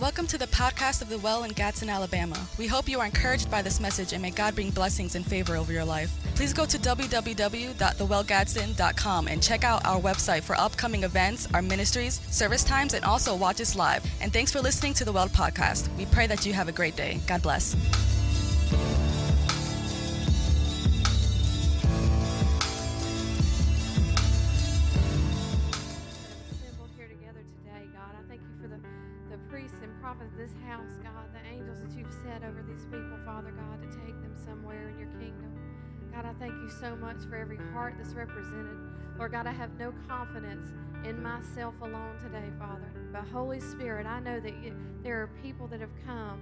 Welcome to the podcast of the Well in Gadsden, Alabama. We hope you are encouraged by this message and may God bring blessings and favor over your life. Please go to www.thewellgadsden.com and check out our website for upcoming events, our ministries, service times, and also watch us live. And thanks for listening to the Well podcast. We pray that you have a great day. God bless. Represented. Lord God, I have no confidence in myself alone today, Father. But Holy Spirit, I know that you, there are people that have come,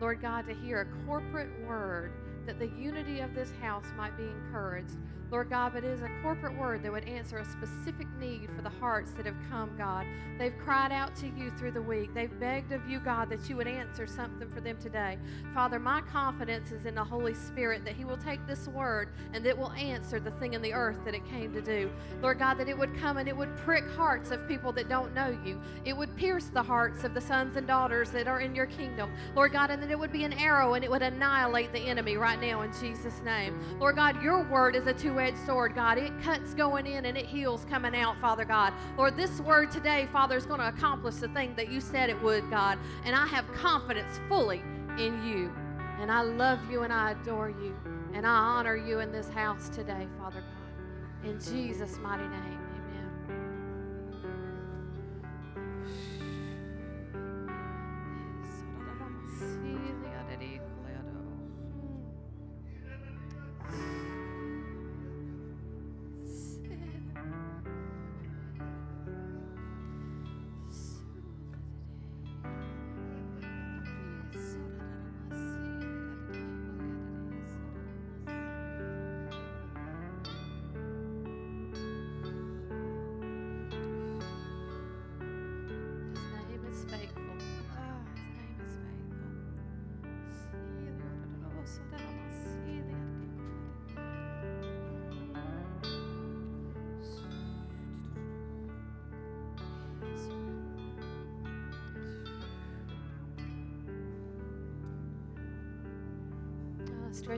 Lord God, to hear a corporate word that the unity of this house might be encouraged. Lord God, but it is a corporate word that would answer a specific need for the hearts that have come, God. They've cried out to you through the week. They've begged of you, God, that you would answer something for them today. Father, my confidence is in the Holy Spirit that He will take this word and that will answer the thing in the earth that it came to do. Lord God, that it would come and it would prick hearts of people that don't know you. It would pierce the hearts of the sons and daughters that are in your kingdom. Lord God, and that it would be an arrow and it would annihilate the enemy right now in Jesus' name. Lord God, your word is a two edged sword, God. It cuts going in and it heals coming out, Father God. Lord, this word today, Father, is going to accomplish the thing that you said it would, God. And I have confidence fully in you. And I love you and I adore you. And I honor you in this house today, Father God. In Jesus' mighty name,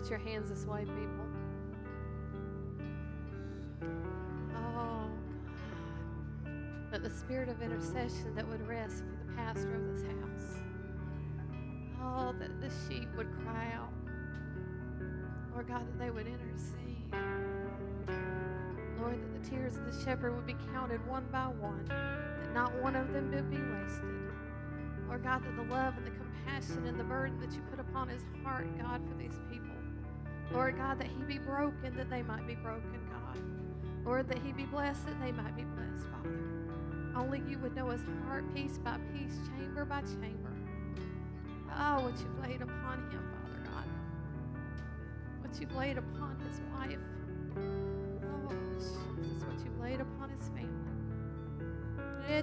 Stretch your hands this way, people. Oh, God that the spirit of intercession that would rest for the pastor of this house. Oh, that the sheep would cry out. Lord God, that they would intercede. Lord, that the tears of the shepherd would be counted one by one, that not one of them would be wasted. Lord God, that the love and the compassion and the burden that you put upon his heart, God, for these people. Lord God, that he be broken, that they might be broken, God. Lord, that he be blessed, that they might be blessed, Father. Only you would know his heart piece by piece, chamber by chamber. Oh, what you've laid upon him, Father God. What you've laid upon his wife. Oh, Jesus, what you've laid upon his family. Eh,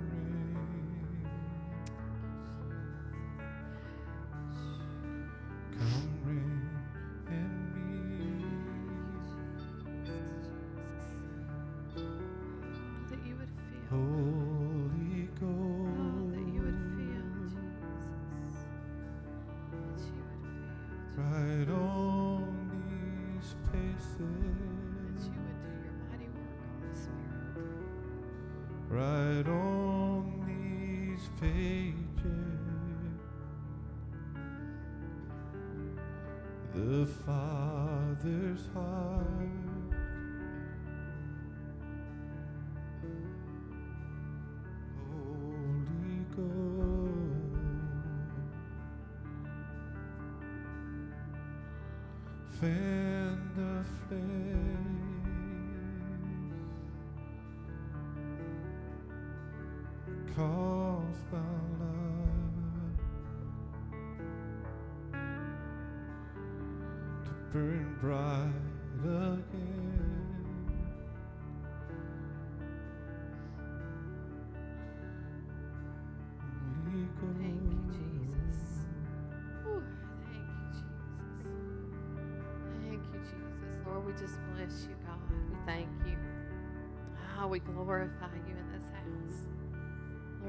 Father's heart.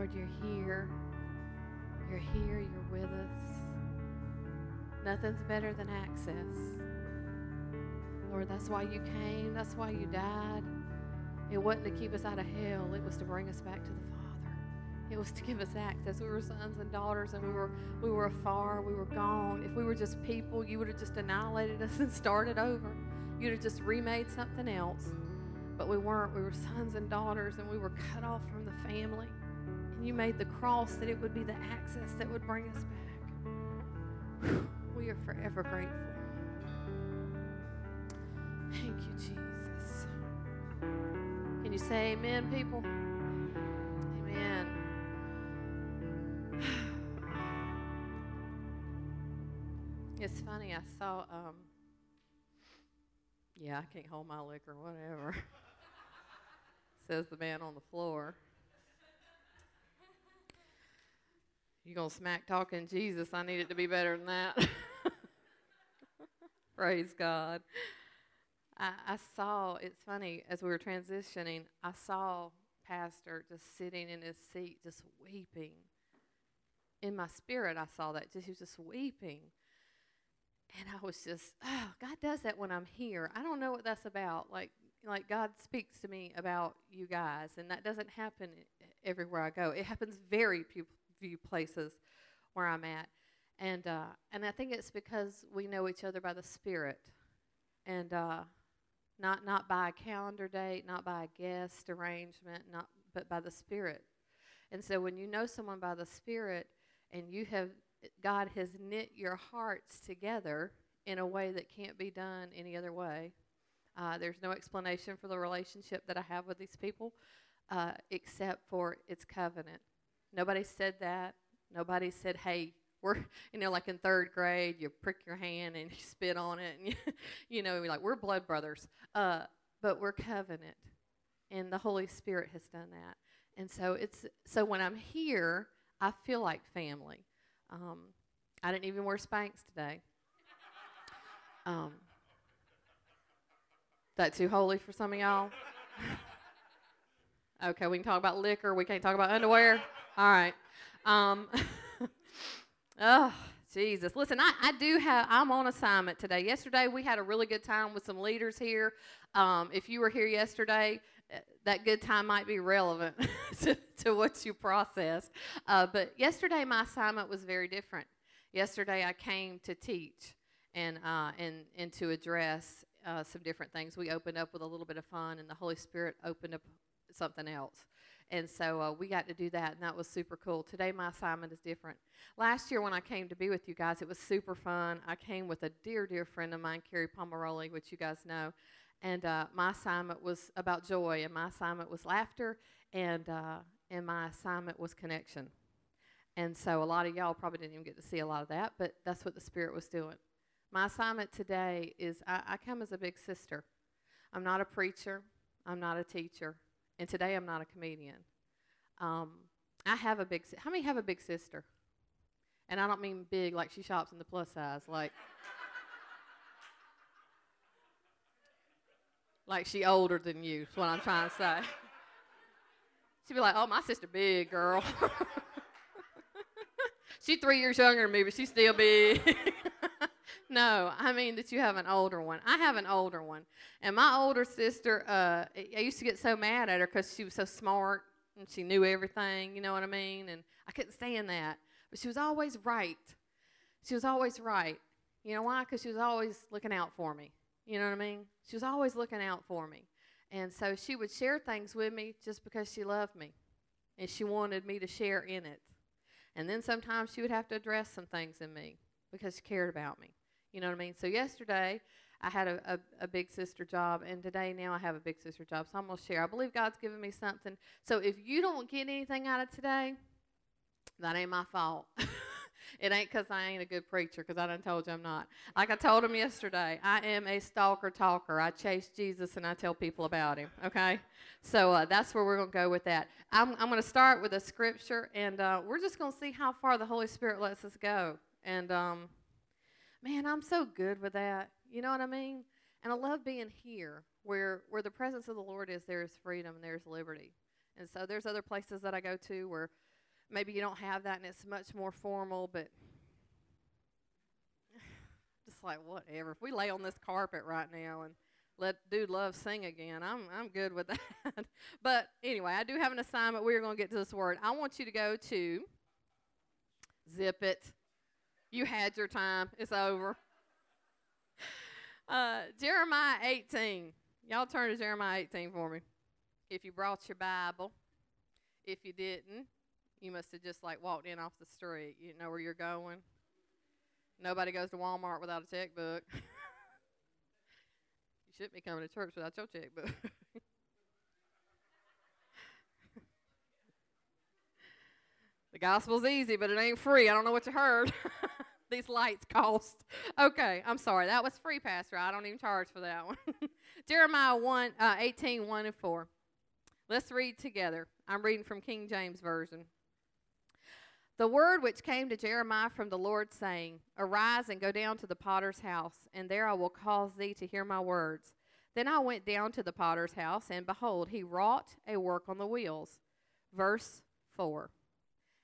Lord, you're here. You're here. You're with us. Nothing's better than access. Lord, that's why you came. That's why you died. It wasn't to keep us out of hell, it was to bring us back to the Father. It was to give us access. We were sons and daughters, and we were we were afar. We were gone. If we were just people, you would have just annihilated us and started over. You'd have just remade something else. But we weren't. We were sons and daughters, and we were cut off from the family. You made the cross that it would be the access that would bring us back. We are forever grateful. Thank you, Jesus. Can you say amen, people? Amen. It's funny, I saw, um, yeah, I can't hold my liquor, whatever, says the man on the floor. You gonna smack talking Jesus? I need it to be better than that. Praise God. I, I saw, it's funny, as we were transitioning, I saw Pastor just sitting in his seat, just weeping. In my spirit, I saw that. Just, he was just weeping. And I was just, oh, God does that when I'm here. I don't know what that's about. Like, like God speaks to me about you guys, and that doesn't happen everywhere I go. It happens very few, few places where I'm at, and uh, and I think it's because we know each other by the Spirit, and uh, not not by a calendar date, not by a guest arrangement, not but by the Spirit. And so when you know someone by the Spirit, and you have God has knit your hearts together in a way that can't be done any other way. Uh, there's no explanation for the relationship that I have with these people uh, except for its covenant. Nobody said that. Nobody said, hey, we're, you know, like in third grade, you prick your hand and you spit on it, and you, you know, we're like, we're blood brothers. Uh, but we're covenant, and the Holy Spirit has done that. And so it's so when I'm here, I feel like family. Um, I didn't even wear Spanx today. Um, that too holy for some of y'all? okay, we can talk about liquor. We can't talk about underwear. All right. Um, oh, Jesus. Listen, I, I do have, I'm on assignment today. Yesterday, we had a really good time with some leaders here. Um, if you were here yesterday, uh, that good time might be relevant to, to what you processed. Uh, but yesterday, my assignment was very different. Yesterday, I came to teach and, uh, and, and to address uh, some different things. We opened up with a little bit of fun, and the Holy Spirit opened up something else. And so uh, we got to do that, and that was super cool. Today, my assignment is different. Last year, when I came to be with you guys, it was super fun. I came with a dear, dear friend of mine, Carrie Pomeroli, which you guys know. And uh, my assignment was about joy, and my assignment was laughter, and, uh, and my assignment was connection. And so a lot of y'all probably didn't even get to see a lot of that, but that's what the Spirit was doing. My assignment today is I, I come as a big sister. I'm not a preacher, I'm not a teacher, and today I'm not a comedian. Um, I have a big. si- How many have a big sister? And I don't mean big like she shops in the plus size, like like she older than you. Is what I'm trying to say. She'd be like, "Oh, my sister big girl." she's three years younger than me, but she's still big. no, I mean that you have an older one. I have an older one, and my older sister. Uh, I used to get so mad at her because she was so smart and she knew everything. You know what I mean? And I couldn't stand that. But she was always right. She was always right. You know why? Because she was always looking out for me. You know what I mean? She was always looking out for me. And so she would share things with me just because she loved me and she wanted me to share in it. And then sometimes she would have to address some things in me because she cared about me. You know what I mean? So yesterday I had a, a, a big sister job, and today now I have a big sister job. So I'm going to share. I believe God's given me something. So if you don't get anything out of today, that ain't my fault. it ain't because I ain't a good preacher, because I done told you I'm not. Like I told him yesterday, I am a stalker talker. I chase Jesus and I tell people about him, okay? So uh, that's where we're going to go with that. I'm, I'm going to start with a scripture, and uh, we're just going to see how far the Holy Spirit lets us go. And um, man, I'm so good with that. You know what I mean? And I love being here where where the presence of the Lord is, there is freedom and there's liberty. And so there's other places that I go to where maybe you don't have that and it's much more formal, but just like whatever. If we lay on this carpet right now and let dude love sing again, I'm I'm good with that. but anyway, I do have an assignment. We're going to get to this word. I want you to go to zip it. You had your time. It's over. Uh, Jeremiah 18. Y'all turn to Jeremiah 18 for me. If you brought your Bible, if you didn't, you must have just like walked in off the street. You know where you're going. Nobody goes to Walmart without a checkbook. you shouldn't be coming to church without your checkbook. the gospel's easy, but it ain't free. I don't know what you heard. These lights cost. Okay, I'm sorry. That was free, Pastor. I don't even charge for that one. Jeremiah 1, uh, 18, 1 and 4. Let's read together. I'm reading from King James Version. The word which came to Jeremiah from the Lord, saying, Arise and go down to the potter's house, and there I will cause thee to hear my words. Then I went down to the potter's house, and behold, he wrought a work on the wheels. Verse 4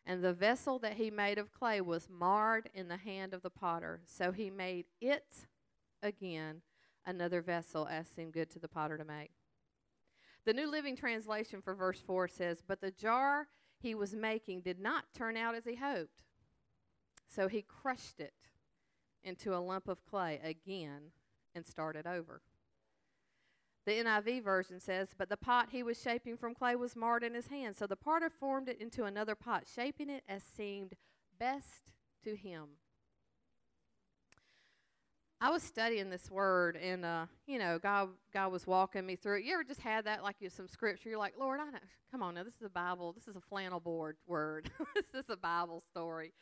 And the vessel that he made of clay was marred in the hand of the potter. So he made it again another vessel as seemed good to the potter to make. The New Living Translation for verse 4 says, But the jar he was making did not turn out as he hoped. So he crushed it into a lump of clay again and started over. The NIV version says, But the pot he was shaping from clay was marred in his hand. So the potter formed it into another pot, shaping it as seemed best to him. I was studying this word, and uh, you know, God, God was walking me through it. You ever just had that, like you some scripture? You're like, Lord, I know. Come on now, this is a Bible. This is a flannel board word. this is a Bible story.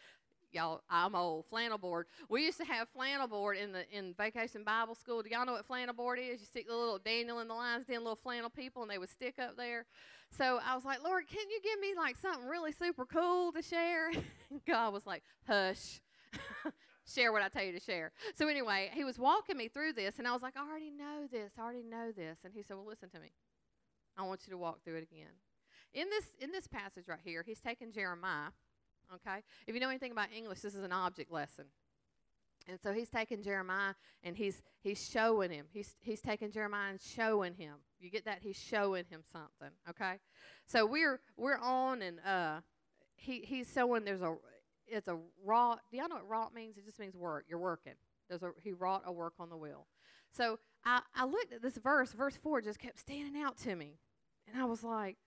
Y'all, I'm old. Flannel board. We used to have flannel board in the in vacation Bible school. Do y'all know what flannel board is? You stick the little Daniel in the lines, then little flannel people, and they would stick up there. So I was like, Lord, can you give me like something really super cool to share? God was like, Hush share what I tell you to share. So anyway, he was walking me through this, and I was like, I already know this. I already know this. And he said, Well, listen to me. I want you to walk through it again. In this in this passage right here, he's taking Jeremiah. Okay, if you know anything about English, this is an object lesson. And so he's taking Jeremiah and he's he's showing him. He's he's taking Jeremiah and showing him. You get that? He's showing him something. Okay, so we're we're on and uh, he he's showing there's a it's a raw. Do y'all know what wrought means? It just means work. You're working. There's a he wrought a work on the wheel. So I I looked at this verse. Verse four just kept standing out to me, and I was like,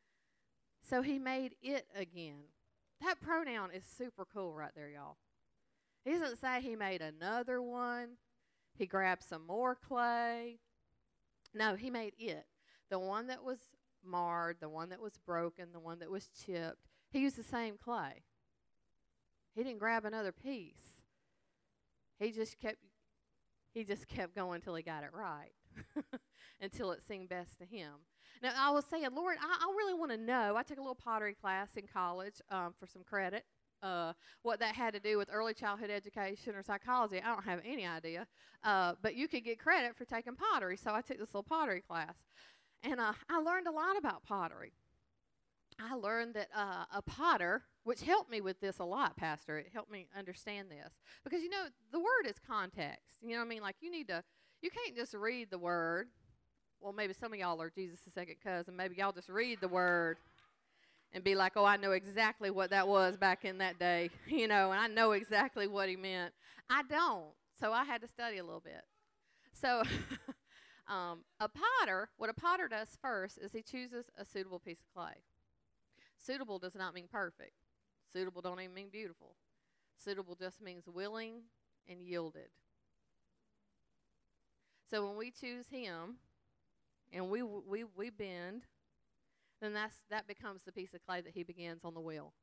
so he made it again. That pronoun is super cool right there, y'all. He doesn't say he made another one. He grabbed some more clay. No, he made it. The one that was marred, the one that was broken, the one that was chipped. He used the same clay. He didn't grab another piece. He just kept he just kept going until he got it right. until it seemed best to him. Now I was saying, Lord, I, I really want to know. I took a little pottery class in college um, for some credit. Uh, what that had to do with early childhood education or psychology, I don't have any idea. Uh, but you could get credit for taking pottery, so I took this little pottery class, and uh, I learned a lot about pottery. I learned that uh, a potter, which helped me with this a lot, Pastor, it helped me understand this. Because, you know, the word is context. You know what I mean? Like, you need to, you can't just read the word. Well, maybe some of y'all are Jesus' second cousin. Maybe y'all just read the word and be like, oh, I know exactly what that was back in that day, you know, and I know exactly what he meant. I don't. So I had to study a little bit. So, um, a potter, what a potter does first is he chooses a suitable piece of clay. Suitable does not mean perfect. Suitable don't even mean beautiful. Suitable just means willing and yielded. So when we choose him and we we we bend, then that's that becomes the piece of clay that he begins on the wheel.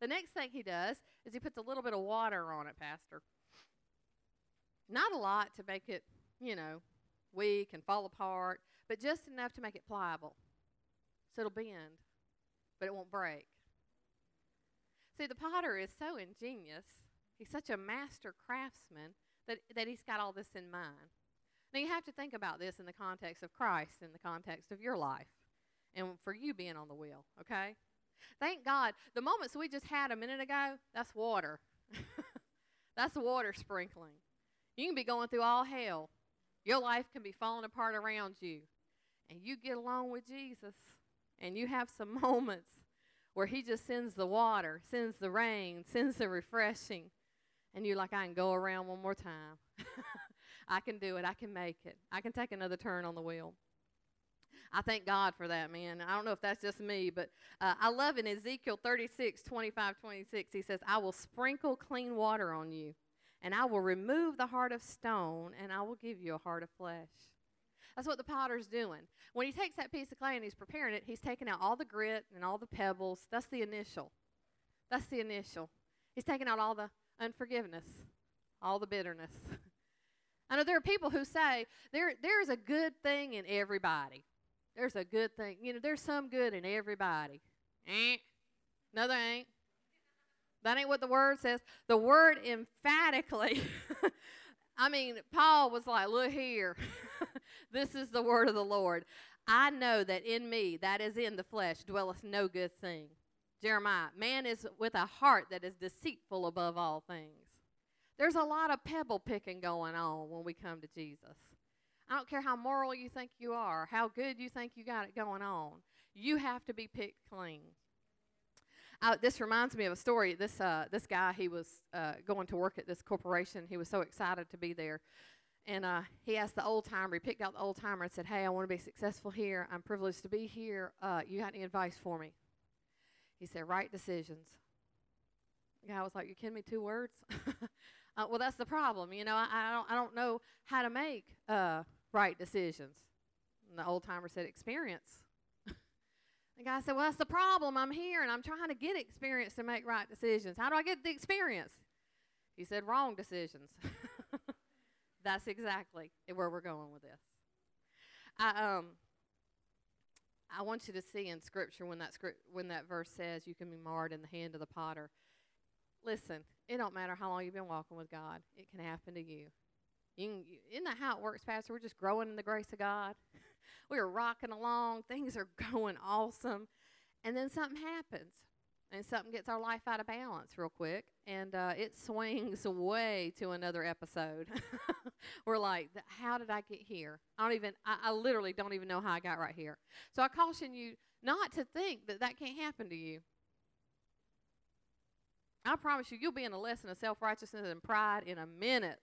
The next thing he does is he puts a little bit of water on it, Pastor. Not a lot to make it, you know, weak and fall apart, but just enough to make it pliable. So it'll bend, but it won't break. See, the potter is so ingenious. He's such a master craftsman that, that he's got all this in mind. Now, you have to think about this in the context of Christ, in the context of your life, and for you being on the wheel, okay? Thank God. The moments we just had a minute ago, that's water. that's water sprinkling. You can be going through all hell. Your life can be falling apart around you. And you get along with Jesus, and you have some moments where He just sends the water, sends the rain, sends the refreshing. And you're like, I can go around one more time. I can do it. I can make it. I can take another turn on the wheel. I thank God for that, man. I don't know if that's just me, but uh, I love in Ezekiel 36, 25, 26, he says, I will sprinkle clean water on you, and I will remove the heart of stone, and I will give you a heart of flesh. That's what the potter's doing. When he takes that piece of clay and he's preparing it, he's taking out all the grit and all the pebbles. That's the initial. That's the initial. He's taking out all the unforgiveness, all the bitterness. I know there are people who say there there's a good thing in everybody. There's a good thing. You know, there's some good in everybody. Eh? No, there ain't. That ain't what the word says. The word emphatically, I mean, Paul was like, look here. this is the word of the Lord. I know that in me, that is in the flesh, dwelleth no good thing. Jeremiah, man is with a heart that is deceitful above all things. There's a lot of pebble picking going on when we come to Jesus. I don't care how moral you think you are, how good you think you got it going on. You have to be picked clean. Uh, this reminds me of a story. This uh, this guy, he was uh, going to work at this corporation. He was so excited to be there, and uh, he asked the old timer. He picked out the old timer and said, "Hey, I want to be successful here. I'm privileged to be here. Uh, you got any advice for me?" He said, "Right decisions." The guy was like, "You kidding me? Two words?" Uh, well, that's the problem. You know, I, I, don't I don't know how to make uh, right decisions. And the old timer said, experience. the guy said, well, that's the problem. I'm here and I'm trying to get experience to make right decisions. How do I get the experience? He said, wrong decisions. that's exactly where we're going with this. I, um, I want you to see in Scripture when that script, when that verse says you can be marred in the hand of the potter. Listen, it don't matter how long you've been walking with God; it can happen to you. You can, you, isn't that how it works, Pastor? We're just growing in the grace of God. We're rocking along. Things are going awesome. And then something happens. And something gets our life out of balance real quick. And uh, it swings away to another episode. We're like, how did I get here? I don't even, I, I literally don't even know how I got right here. So I caution you not to think that that can't happen to you. I promise you, you'll be in a lesson of self righteousness and pride in a minute.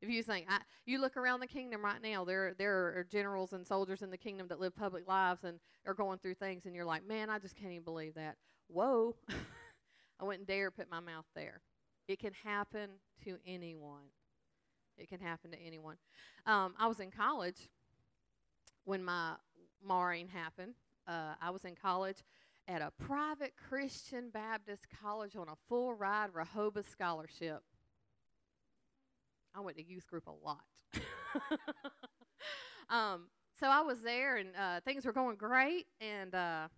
If you think, I, you look around the kingdom right now, there, there are generals and soldiers in the kingdom that live public lives and are going through things, and you're like, man, I just can't even believe that. Whoa. I wouldn't dare put my mouth there. It can happen to anyone. It can happen to anyone. Um, I was in college when my marring happened. Uh, I was in college at a private Christian Baptist college on a full ride Rehoboth scholarship. I went to youth group a lot. um, so I was there, and uh, things were going great, and uh,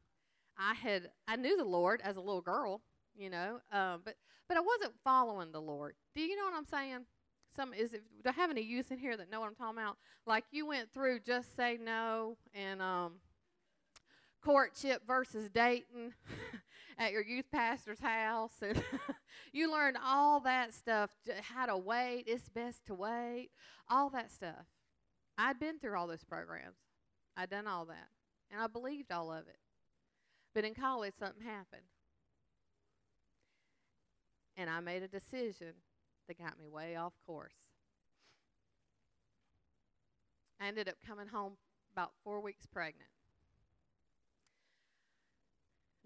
I had I knew the Lord as a little girl, you know, um, but but I wasn't following the Lord. Do you know what I'm saying? Some is if do I have any youth in here that know what I'm talking about? Like you went through just say no and um, courtship versus dating at your youth pastor's house and you learned all that stuff how to wait it's best to wait all that stuff. I'd been through all those programs. I'd done all that and i believed all of it. But in college something happened. And i made a decision that got me way off course. I ended up coming home about four weeks pregnant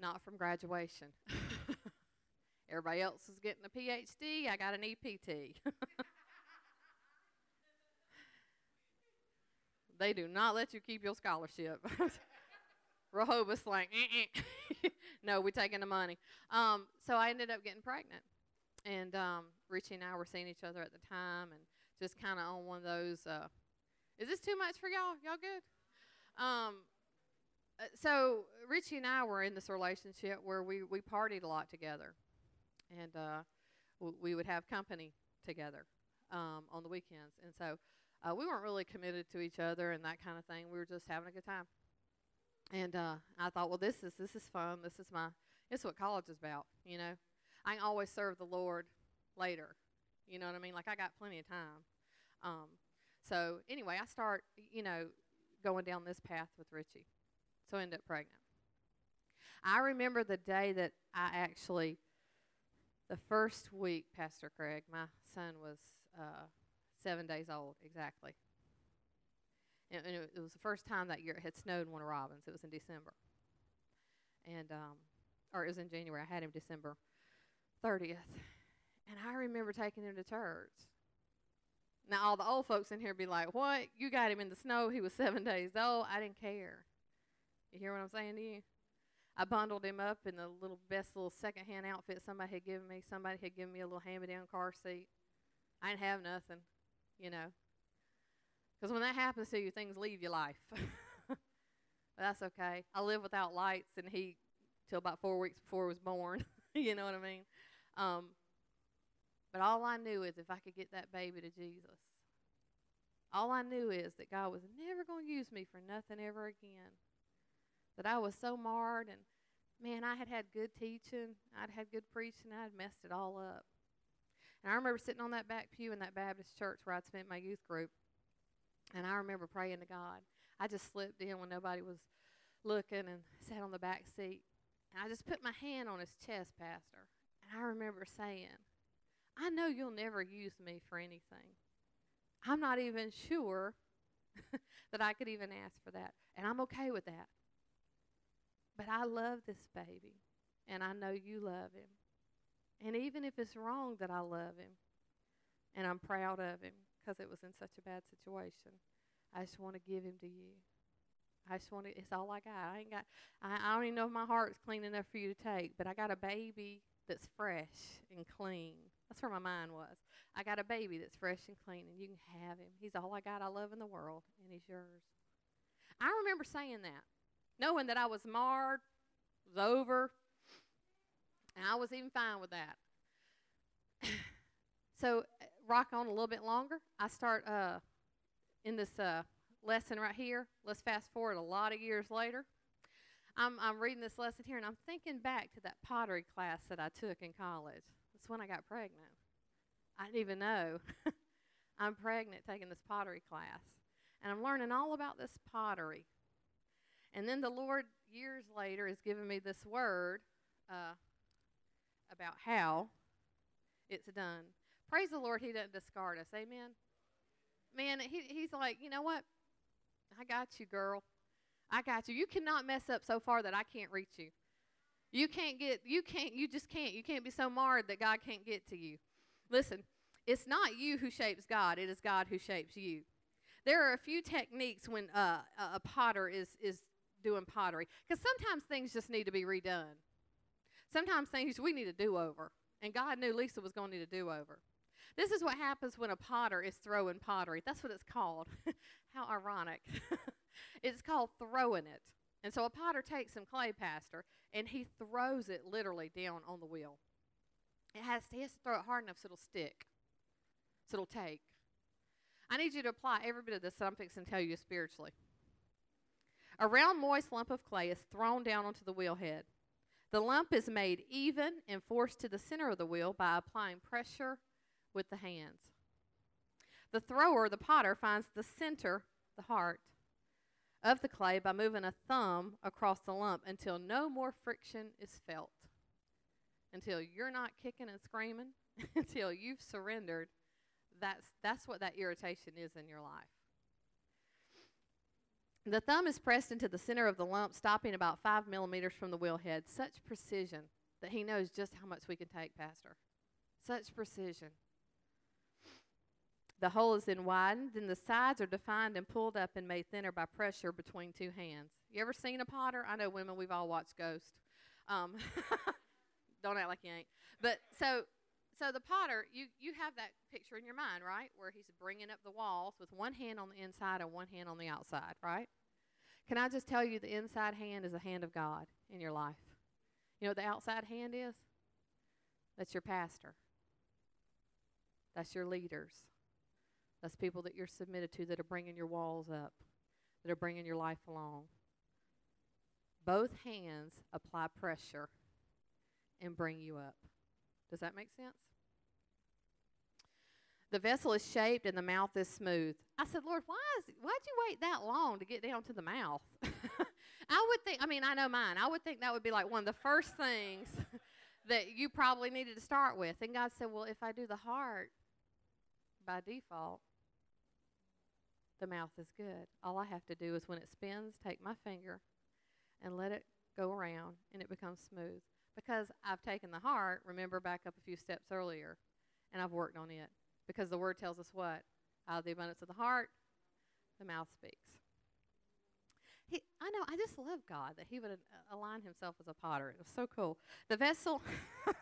not from graduation. Everybody else is getting a PhD. I got an EPT. they do not let you keep your scholarship. Rehoboth's like, no, we're taking the money. Um, so I ended up getting pregnant, and um, Richie and I were seeing each other at the time, and just kind of on one of those. Uh, is this too much for y'all? Y'all good? Um, uh, so Richie and I were in this relationship where we we partied a lot together, and uh, w- we would have company together um, on the weekends, and so uh, we weren't really committed to each other and that kind of thing. We were just having a good time. And uh, I thought, well, this is this is fun. This is my is what college is about. You know, I can always serve the Lord later. You know what I mean? Like I got plenty of time. Um, so anyway, I start you know going down this path with Richie. So I end up pregnant. I remember the day that I actually, the first week, Pastor Craig, my son was uh, seven days old exactly. And, and it, it was the first time that year it had snowed in Warner Robins. It was in December. And, um, or it was in January. I had him December 30th. And I remember taking him to church. Now, all the old folks in here be like, What? You got him in the snow. He was seven days old. I didn't care. You hear what I'm saying to you? I bundled him up in the little best little secondhand outfit somebody had given me. Somebody had given me a little hand me down car seat. I didn't have nothing, you know. Because when that happens to you, things leave your life. but that's okay. I lived without lights and heat till about four weeks before I was born. you know what I mean? Um, but all I knew is if I could get that baby to Jesus, all I knew is that God was never going to use me for nothing ever again. That I was so marred and man, I had had good teaching, I'd had good preaching, I'd messed it all up. And I remember sitting on that back pew in that Baptist church where I'd spent my youth group, and I remember praying to God. I just slipped in when nobody was looking and sat on the back seat. And I just put my hand on his chest, Pastor. And I remember saying, I know you'll never use me for anything. I'm not even sure that I could even ask for that. And I'm okay with that. But I love this baby. And I know you love him. And even if it's wrong that I love him and I'm proud of him because it was in such a bad situation, I just want to give him to you. I just want to, it's all I got. I ain't got, I, I don't even know if my heart's clean enough for you to take, but I got a baby that's fresh and clean. That's where my mind was. I got a baby that's fresh and clean, and you can have him. He's all I got I love in the world, and he's yours. I remember saying that, knowing that I was marred, was over, and I was even fine with that. so, rock on a little bit longer. I start uh, in this uh, lesson right here. Let's fast forward a lot of years later. I'm, I'm reading this lesson here, and I'm thinking back to that pottery class that I took in college. That's when I got pregnant. I didn't even know. I'm pregnant taking this pottery class. And I'm learning all about this pottery. And then the Lord, years later, is giving me this word uh, about how it's done. Praise the Lord, He doesn't discard us. Amen. Man, he, He's like, you know what? I got you, girl. I got you. You cannot mess up so far that I can't reach you. You can't get, you can't, you just can't. You can't be so marred that God can't get to you. Listen, it's not you who shapes God, it is God who shapes you. There are a few techniques when uh, a potter is, is doing pottery, because sometimes things just need to be redone. Sometimes things we need a do over, and God knew Lisa was going to need a do over. This is what happens when a potter is throwing pottery. That's what it's called. How ironic. it's called throwing it. And so a potter takes some clay, Pastor, and he throws it literally down on the wheel. It has to, he has to throw it hard enough so it'll stick, so it'll take. I need you to apply every bit of this that I'm fixing to tell you spiritually. A round, moist lump of clay is thrown down onto the wheel head. The lump is made even and forced to the center of the wheel by applying pressure with the hands. The thrower, the potter, finds the center, the heart, of the clay by moving a thumb across the lump until no more friction is felt. Until you're not kicking and screaming, until you've surrendered. That's, that's what that irritation is in your life. The thumb is pressed into the center of the lump, stopping about five millimeters from the wheel head. Such precision that he knows just how much we can take, Pastor. Such precision. The hole is then widened, then the sides are defined and pulled up and made thinner by pressure between two hands. You ever seen a potter? I know women, we've all watched Ghost. Um, don't act like you ain't. But so, so the potter, you you have that picture in your mind, right? Where he's bringing up the walls with one hand on the inside and one hand on the outside, right? Can I just tell you, the inside hand is the hand of God in your life. You know what the outside hand is? That's your pastor. That's your leaders. That's people that you're submitted to that are bringing your walls up, that are bringing your life along. Both hands apply pressure and bring you up. Does that make sense? The vessel is shaped and the mouth is smooth. I said, Lord, why is why'd you wait that long to get down to the mouth? I would think I mean, I know mine. I would think that would be like one of the first things that you probably needed to start with. And God said, Well, if I do the heart by default, the mouth is good. All I have to do is when it spins, take my finger and let it go around and it becomes smooth. Because I've taken the heart, remember back up a few steps earlier, and I've worked on it. Because the word tells us what? Out of the abundance of the heart, the mouth speaks. He, I know, I just love God that He would align Himself as a potter. It was so cool. The vessel,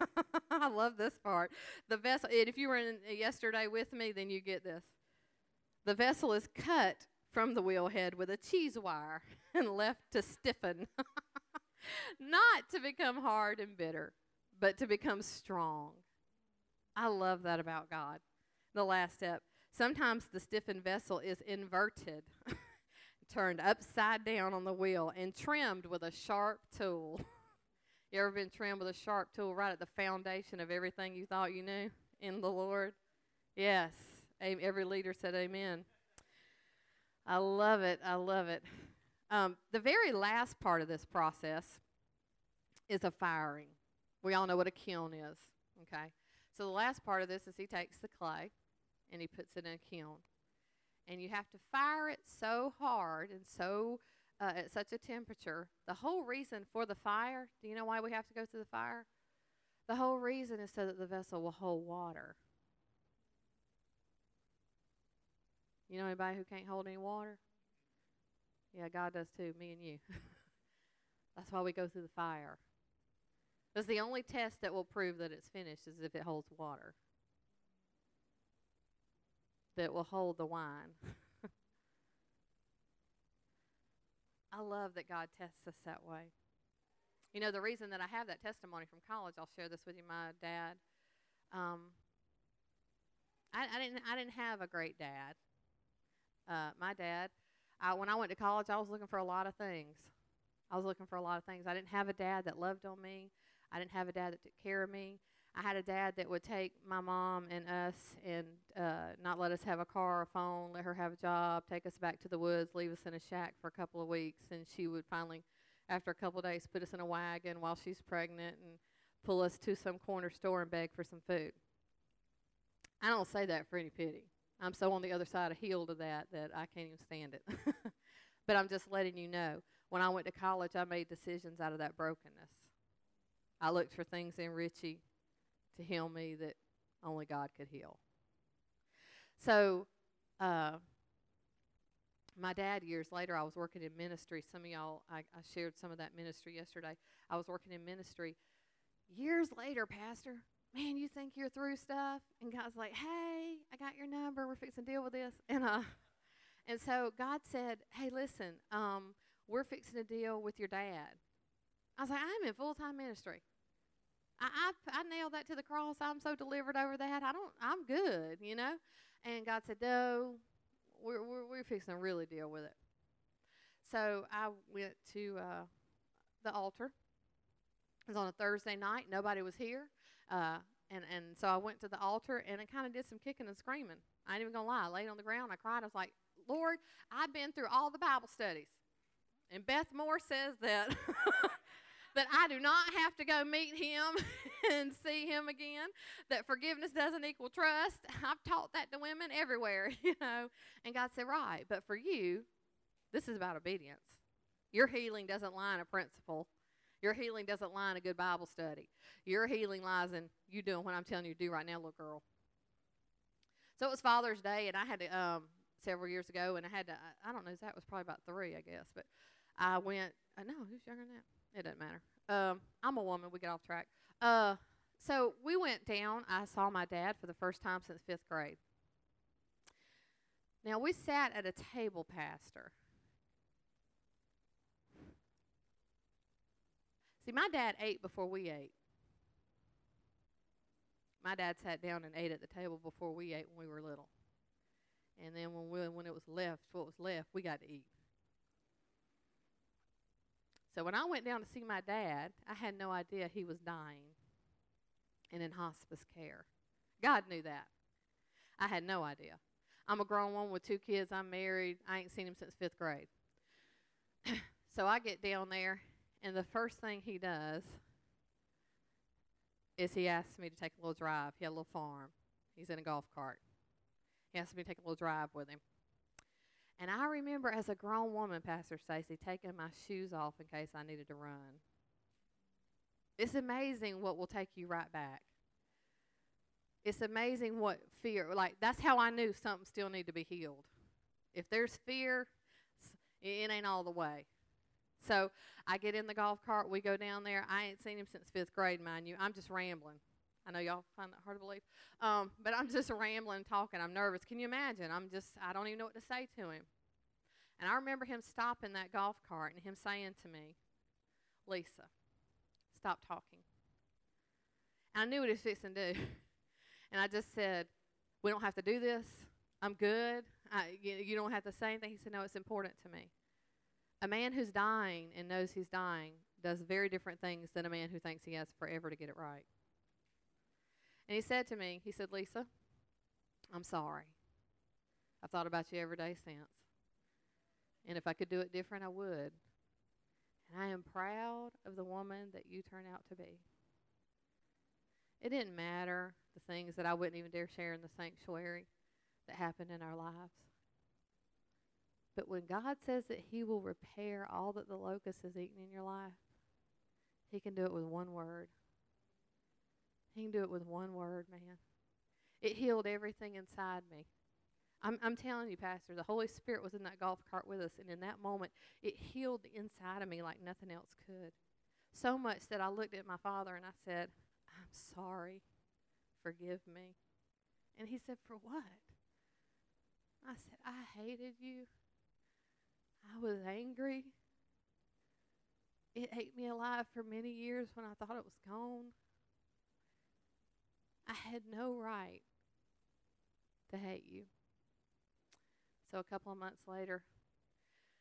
I love this part. The vessel, and if you were in uh, yesterday with me, then you get this. The vessel is cut from the wheel head with a cheese wire and left to stiffen, not to become hard and bitter, but to become strong. I love that about God. The last step. Sometimes the stiffened vessel is inverted turned upside down on the wheel and trimmed with a sharp tool. you ever been trimmed with a sharp tool right at the foundation of everything you thought you knew in the Lord? Yes. Every leader said amen. I love it. I love it. Um, the very last part of this process is a firing. We all know what a kiln is, okay? So the last part of this is he takes the clay and he puts it in a kiln and you have to fire it so hard and so uh, at such a temperature. The whole reason for the fire, do you know why we have to go through the fire? The whole reason is so that the vessel will hold water. You know anybody who can't hold any water? Yeah, God does too, me and you. That's why we go through the fire. That's the only test that will prove that it's finished is if it holds water that will hold the wine. I love that God tests us that way. You know, the reason that I have that testimony from college, I'll share this with you. My dad, um, I, I didn't, I didn't have a great dad. Uh, my dad, I, when I went to college, I was looking for a lot of things. I was looking for a lot of things. I didn't have a dad that loved on me. I didn't have a dad that took care of me. I had a dad that would take my mom and us and uh, not let us have a car or a phone, let her have a job, take us back to the woods, leave us in a shack for a couple of weeks, and she would finally, after a couple of days, put us in a wagon while she's pregnant and pull us to some corner store and beg for some food. I don't say that for any pity. I'm so on the other side of heel to that that I can't even stand it. but I'm just letting you know. When I went to college, I made decisions out of that brokenness. I looked for things in Richie to heal me that only God could heal. So, uh, my dad, years later, I was working in ministry. Some of y'all, I, I shared some of that ministry yesterday. I was working in ministry. Years later, Pastor, man, you think you're through stuff? And God's like, hey, I got your number. We're fixing to deal with this. And, uh, and so God said, hey, listen, um, we're fixing to deal with your dad. I was like, I'm in full time ministry. I, I, I nailed that to the cross. I'm so delivered over that. I don't. I'm good, you know. And God said, "No, we're we're, we're fixing to really deal with it." So I went to uh, the altar. It was on a Thursday night. Nobody was here. Uh, and, and so I went to the altar and I kind of did some kicking and screaming. I ain't even gonna lie. I laid on the ground. I cried. I was like, Lord, I've been through all the Bible studies. And Beth Moore says that that I do not have to go meet him and see him again, that forgiveness doesn't equal trust. I've taught that to women everywhere, you know. And God said, Right, but for you, this is about obedience. Your healing doesn't lie in a principle. Your healing doesn't lie in a good Bible study. Your healing lies in you doing what I'm telling you to do right now, little girl. So it was Father's Day, and I had to, um, several years ago, and I had to, I don't know, that was probably about three, I guess, but I went. Uh, no, who's younger than that? It doesn't matter. Um, I'm a woman. We get off track. Uh, so we went down. I saw my dad for the first time since fifth grade. Now we sat at a table, Pastor. See, my dad ate before we ate. My dad sat down and ate at the table before we ate when we were little. And then when we, when it was left, what was left, we got to eat. So when I went down to see my dad, I had no idea he was dying and in hospice care. God knew that. I had no idea. I'm a grown woman with two kids. I'm married. I ain't seen him since fifth grade. so I get down there, and the first thing he does is he asks me to take a little drive. He had a little farm. He's in a golf cart. He asked me to take a little drive with him. And I remember as a grown woman, Pastor Stacy, taking my shoes off in case I needed to run. It's amazing what will take you right back. It's amazing what fear, like, that's how I knew something still needed to be healed. If there's fear, it ain't all the way. So I get in the golf cart. We go down there. I ain't seen him since fifth grade, mind you. I'm just rambling. I know y'all find that hard to believe. Um, but I'm just rambling, talking. I'm nervous. Can you imagine? I'm just, I don't even know what to say to him. And I remember him stopping that golf cart and him saying to me, Lisa, stop talking. And I knew what he was fixing to do. And I just said, We don't have to do this. I'm good. I, you, you don't have to say anything. He said, No, it's important to me. A man who's dying and knows he's dying does very different things than a man who thinks he has forever to get it right. And he said to me, He said, Lisa, I'm sorry. I've thought about you every day since. And if I could do it different, I would. And I am proud of the woman that you turn out to be. It didn't matter the things that I wouldn't even dare share in the sanctuary that happened in our lives. But when God says that He will repair all that the locust has eaten in your life, He can do it with one word. He can do it with one word, man. It healed everything inside me. I'm, I'm telling you, Pastor, the Holy Spirit was in that golf cart with us, and in that moment, it healed the inside of me like nothing else could. So much that I looked at my father and I said, I'm sorry. Forgive me. And he said, For what? I said, I hated you. I was angry. It ate me alive for many years when I thought it was gone. I had no right to hate you. So a couple of months later,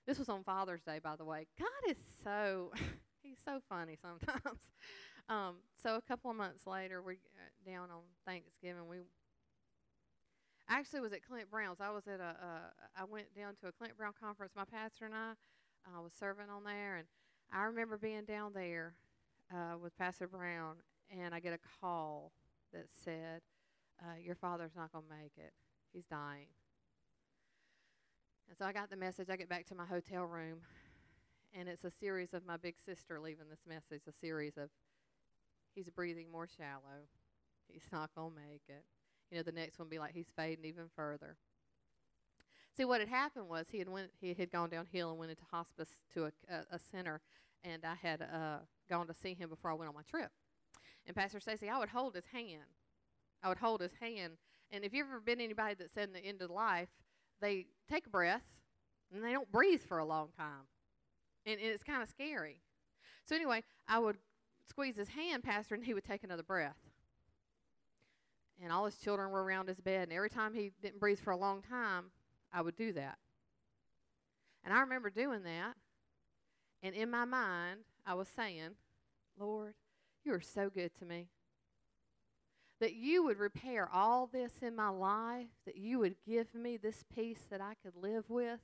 this was on Father's Day, by the way. God is so, he's so funny sometimes. Um, so a couple of months later, we uh, down on Thanksgiving. We actually was at Clint Brown's. I was at a, uh, went down to a Clint Brown conference. My pastor and I uh, was serving on there, and I remember being down there uh, with Pastor Brown, and I get a call that said, uh, "Your father's not going to make it. He's dying." And so I got the message. I get back to my hotel room, and it's a series of my big sister leaving this message. A series of he's breathing more shallow. He's not going to make it. You know, the next one be like he's fading even further. See, what had happened was he had went he had gone downhill and went into hospice to a, a, a center, and I had uh, gone to see him before I went on my trip. And Pastor Stacy, I would hold his hand. I would hold his hand. And if you've ever been anybody that's in the end of life, they take a breath and they don't breathe for a long time. And, and it's kind of scary. So anyway, I would squeeze his hand, Pastor, and he would take another breath. And all his children were around his bed, and every time he didn't breathe for a long time, I would do that. And I remember doing that, and in my mind, I was saying, Lord, you are so good to me. That you would repair all this in my life, that you would give me this peace that I could live with,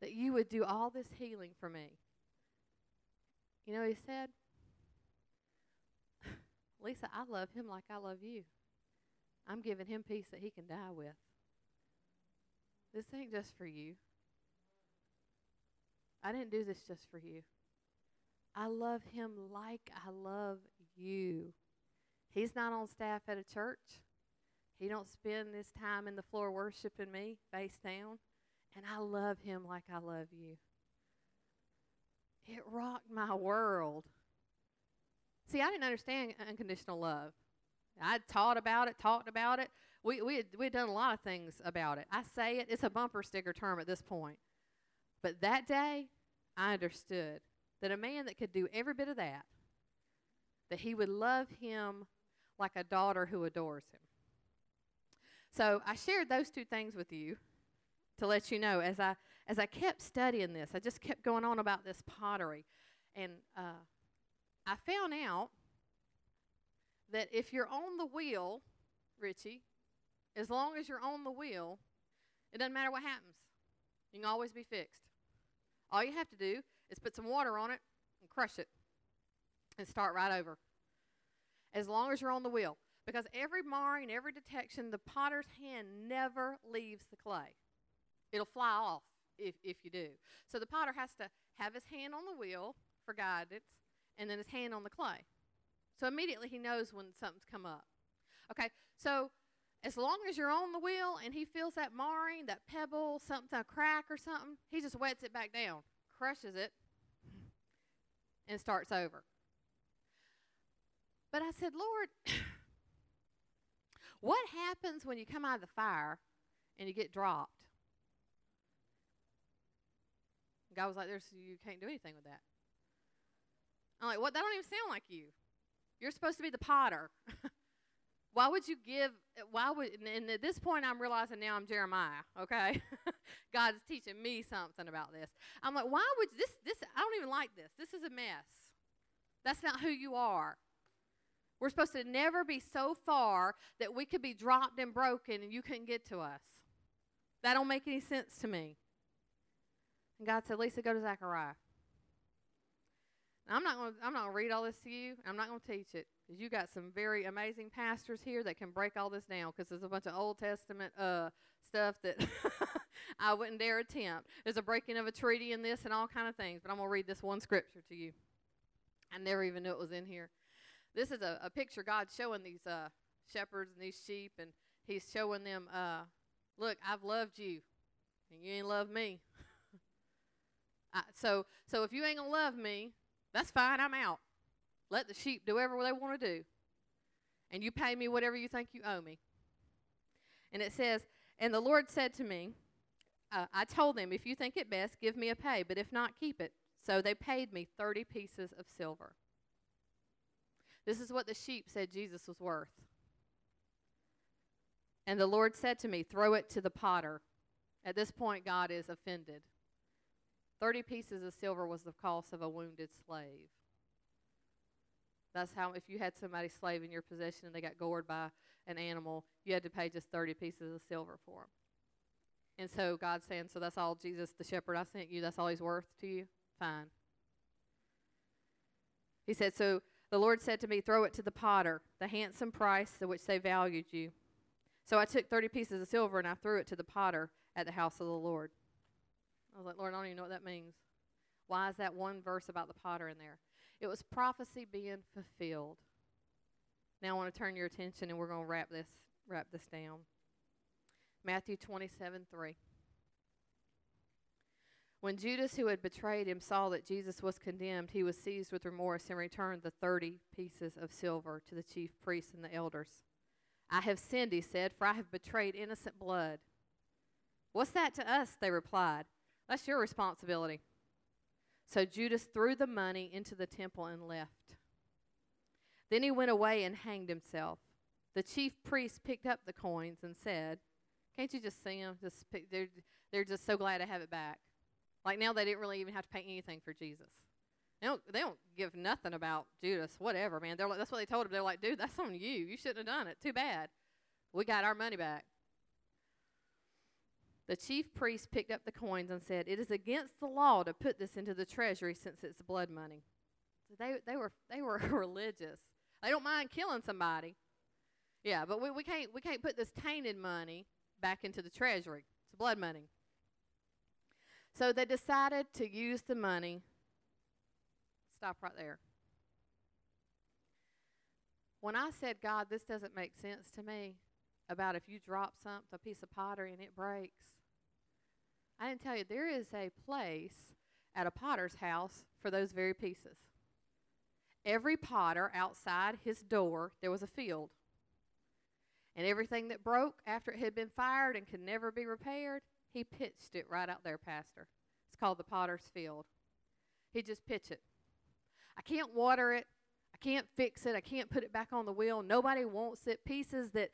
that you would do all this healing for me. You know he said? Lisa, I love him like I love you. I'm giving him peace that he can die with. This ain't just for you. I didn't do this just for you. I love him like I love you. He's not on staff at a church. He don't spend his time in the floor worshiping me face down. And I love him like I love you. It rocked my world. See, I didn't understand unconditional love. I'd taught about it, talked about it. We we had, we had done a lot of things about it. I say it; it's a bumper sticker term at this point. But that day, I understood that a man that could do every bit of that, that he would love him like a daughter who adores him. So I shared those two things with you to let you know as I as I kept studying this, I just kept going on about this pottery, and uh, I found out that if you're on the wheel, Richie, as long as you're on the wheel, it doesn't matter what happens. You can always be fixed. All you have to do is put some water on it and crush it and start right over. As long as you're on the wheel. Because every marring, every detection, the potter's hand never leaves the clay. It'll fly off if, if you do. So the potter has to have his hand on the wheel for guidance and then his hand on the clay. So immediately he knows when something's come up. Okay, so as long as you're on the wheel and he feels that marring, that pebble, something, a crack or something, he just wets it back down, crushes it, and starts over. But I said, Lord, what happens when you come out of the fire and you get dropped? God was like, "There's you can't do anything with that." I'm like, "What? That don't even sound like you. You're supposed to be the potter. why would you give? Why would? And at this point, I'm realizing now I'm Jeremiah. Okay, God is teaching me something about this. I'm like, why would this? This I don't even like this. This is a mess. That's not who you are. We're supposed to never be so far that we could be dropped and broken and you couldn't get to us. That don't make any sense to me. And God said, Lisa, go to Zechariah. I'm not going I'm not going to read all this to you. I'm not going to teach it you got some very amazing pastors here that can break all this down because there's a bunch of Old Testament uh, stuff that I wouldn't dare attempt. There's a breaking of a treaty in this and all kind of things, but I'm going to read this one scripture to you. I never even knew it was in here. This is a, a picture God showing these uh, shepherds and these sheep, and He's showing them, uh, look, I've loved you, and you ain't loved me. I, so, so if you ain't gonna love me, that's fine. I'm out. Let the sheep do whatever they want to do, and you pay me whatever you think you owe me. And it says, and the Lord said to me, uh, I told them, if you think it best, give me a pay, but if not, keep it. So they paid me 30 pieces of silver. This is what the sheep said Jesus was worth. And the Lord said to me, Throw it to the potter. At this point, God is offended. 30 pieces of silver was the cost of a wounded slave. That's how, if you had somebody slave in your possession and they got gored by an animal, you had to pay just 30 pieces of silver for them. And so God's saying, So that's all Jesus, the shepherd I sent you, that's all he's worth to you? Fine. He said, So the Lord said to me, Throw it to the potter, the handsome price at which they valued you. So I took 30 pieces of silver and I threw it to the potter at the house of the Lord. I was like, Lord, I don't even know what that means. Why is that one verse about the potter in there? It was prophecy being fulfilled. Now I want to turn your attention and we're going to wrap this wrap this down. Matthew 27 3. When Judas, who had betrayed him, saw that Jesus was condemned, he was seized with remorse and returned the thirty pieces of silver to the chief priests and the elders. I have sinned, he said, for I have betrayed innocent blood. What's that to us? They replied. That's your responsibility. So Judas threw the money into the temple and left. Then he went away and hanged himself. The chief priests picked up the coins and said, Can't you just see them? Just pick, they're, they're just so glad to have it back. Like now they didn't really even have to pay anything for Jesus. They don't, they don't give nothing about Judas, whatever, man. They're like, that's what they told him. They're like, dude, that's on you. You shouldn't have done it. Too bad. We got our money back. The chief priest picked up the coins and said, It is against the law to put this into the treasury since it's blood money. So they, they, were, they were religious. They don't mind killing somebody. Yeah, but we, we, can't, we can't put this tainted money back into the treasury. It's blood money. So they decided to use the money. Stop right there. When I said, God, this doesn't make sense to me about if you drop something, a piece of pottery, and it breaks, I didn't tell you, there is a place at a potter's house for those very pieces. Every potter outside his door, there was a field. And everything that broke after it had been fired and could never be repaired, he pitched it right out there, Pastor. It's called the potter's field. He just pitched it. I can't water it. I can't fix it. I can't put it back on the wheel. Nobody wants it. Pieces that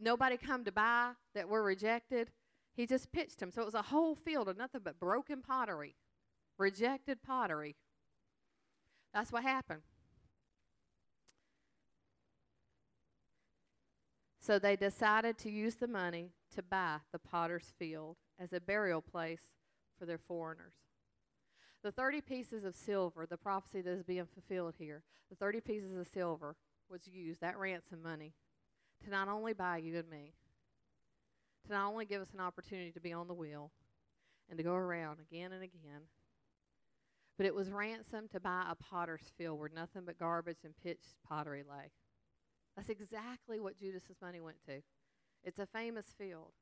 nobody come to buy that were rejected. He just pitched him. So it was a whole field of nothing but broken pottery, rejected pottery. That's what happened. So they decided to use the money to buy the potter's field as a burial place for their foreigners. The 30 pieces of silver, the prophecy that is being fulfilled here, the 30 pieces of silver was used, that ransom money, to not only buy you and me, to not only give us an opportunity to be on the wheel and to go around again and again, but it was ransom to buy a potter's field where nothing but garbage and pitched pottery lay. That's exactly what Judas's money went to. It's a famous field.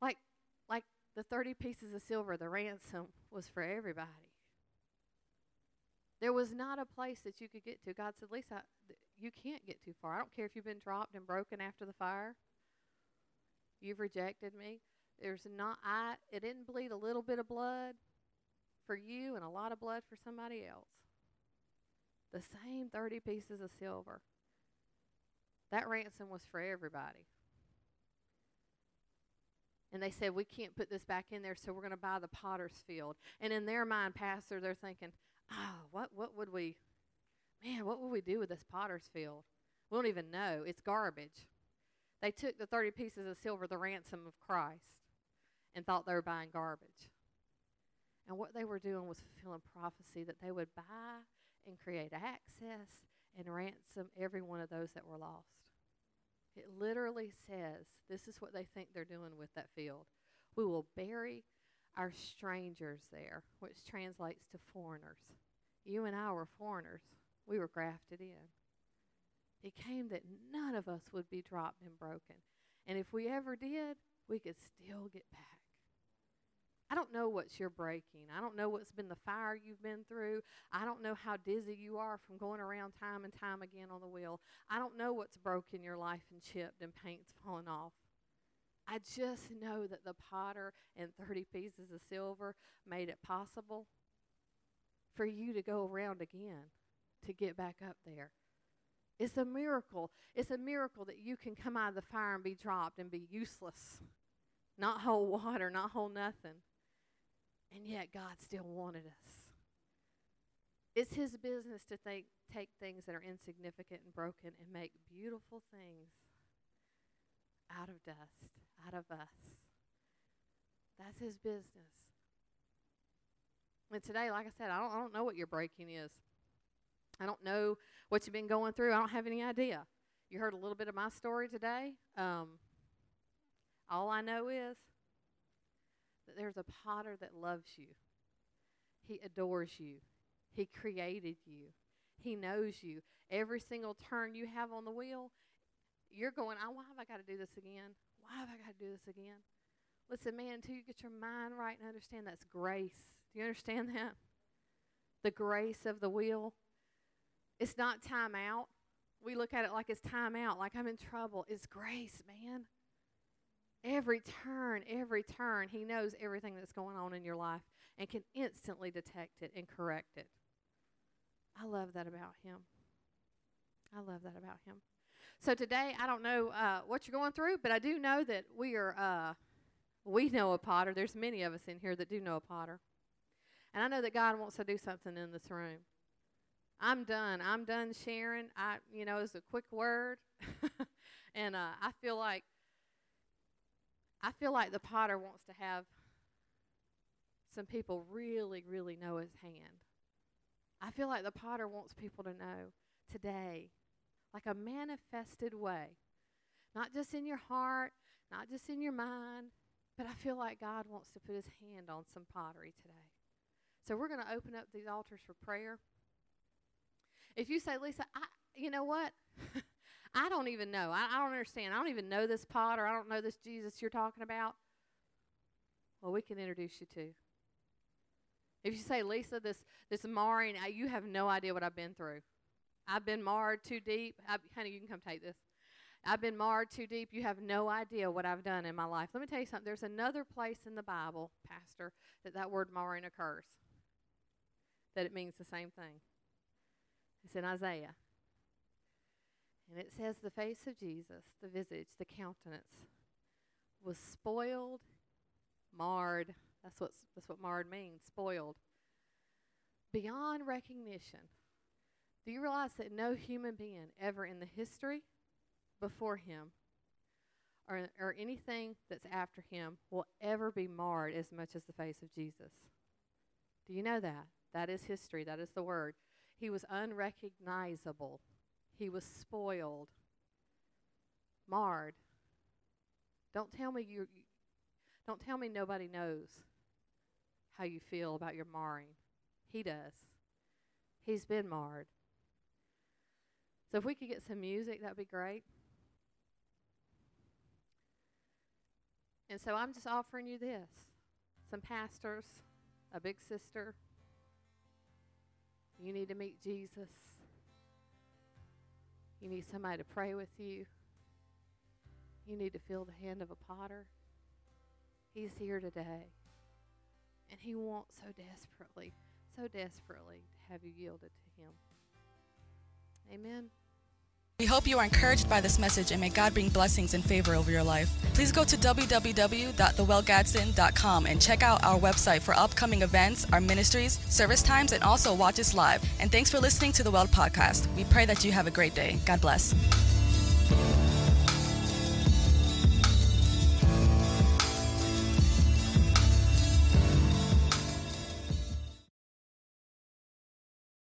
Like like the 30 pieces of silver, the ransom was for everybody. There was not a place that you could get to. God said, Lisa, you can't get too far. I don't care if you've been dropped and broken after the fire. You've rejected me. There's not I it didn't bleed a little bit of blood for you and a lot of blood for somebody else. The same 30 pieces of silver. That ransom was for everybody. And they said, We can't put this back in there, so we're going to buy the potter's field. And in their mind, Pastor, they're thinking, Oh, what, what would we, man, what would we do with this potter's field? We don't even know. It's garbage. They took the 30 pieces of silver, the ransom of Christ, and thought they were buying garbage. And what they were doing was fulfilling prophecy that they would buy and create access and ransom every one of those that were lost. It literally says this is what they think they're doing with that field. We will bury our strangers there, which translates to foreigners. You and I were foreigners. We were grafted in. It came that none of us would be dropped and broken. And if we ever did, we could still get back. I don't know what's your breaking. I don't know what's been the fire you've been through. I don't know how dizzy you are from going around time and time again on the wheel. I don't know what's broken your life and chipped and paint's fallen off. I just know that the potter and 30 pieces of silver made it possible for you to go around again, to get back up there. It's a miracle. It's a miracle that you can come out of the fire and be dropped and be useless. Not hold water, not hold nothing. And yet God still wanted us. It's his business to think, take things that are insignificant and broken and make beautiful things out of dust, out of us. That's his business. And today, like I said, I don't, I don't know what your breaking is. I don't know what you've been going through. I don't have any idea. You heard a little bit of my story today. Um, all I know is that there's a potter that loves you. He adores you. He created you. He knows you. Every single turn you have on the wheel, you're going, oh, why have I got to do this again? Why have I got to do this again? Listen, man, until you get your mind right and understand that's grace. Do you understand that? The grace of the wheel. It's not time out. We look at it like it's time out, like I'm in trouble. It's grace, man. Every turn, every turn, He knows everything that's going on in your life and can instantly detect it and correct it. I love that about Him. I love that about Him. So today, I don't know uh, what you're going through, but I do know that we are, uh, we know a potter. There's many of us in here that do know a potter. And I know that God wants to do something in this room. I'm done. I'm done sharing. I, you know, it's a quick word. and uh, I feel like I feel like the potter wants to have some people really, really know his hand. I feel like the potter wants people to know today, like a manifested way, not just in your heart, not just in your mind, but I feel like God wants to put his hand on some pottery today. So we're going to open up these altars for prayer. If you say, Lisa, I, you know what? I don't even know. I, I don't understand. I don't even know this pot or I don't know this Jesus you're talking about. Well, we can introduce you to. If you say, Lisa, this this marring, I, you have no idea what I've been through. I've been marred too deep. I, honey, you can come take this. I've been marred too deep. You have no idea what I've done in my life. Let me tell you something. There's another place in the Bible, Pastor, that that word marring occurs. That it means the same thing. It's in Isaiah. And it says, the face of Jesus, the visage, the countenance, was spoiled, marred. That's, what's, that's what marred means, spoiled. Beyond recognition. Do you realize that no human being ever in the history before him or, or anything that's after him will ever be marred as much as the face of Jesus. Do you know that? That is history. That is the word. He was unrecognizable. He was spoiled, marred. Don't tell me you don't tell me nobody knows how you feel about your marring. He does. He's been marred. So if we could get some music, that'd be great. And so I'm just offering you this some pastors, a big sister. You need to meet Jesus. You need somebody to pray with you. You need to feel the hand of a potter. He's here today. And he wants so desperately, so desperately to have you yielded to him. Amen. We hope you are encouraged by this message and may God bring blessings and favor over your life. Please go to www.thewellgadsden.com and check out our website for upcoming events, our ministries, service times, and also watch us live. And thanks for listening to the Well Podcast. We pray that you have a great day. God bless.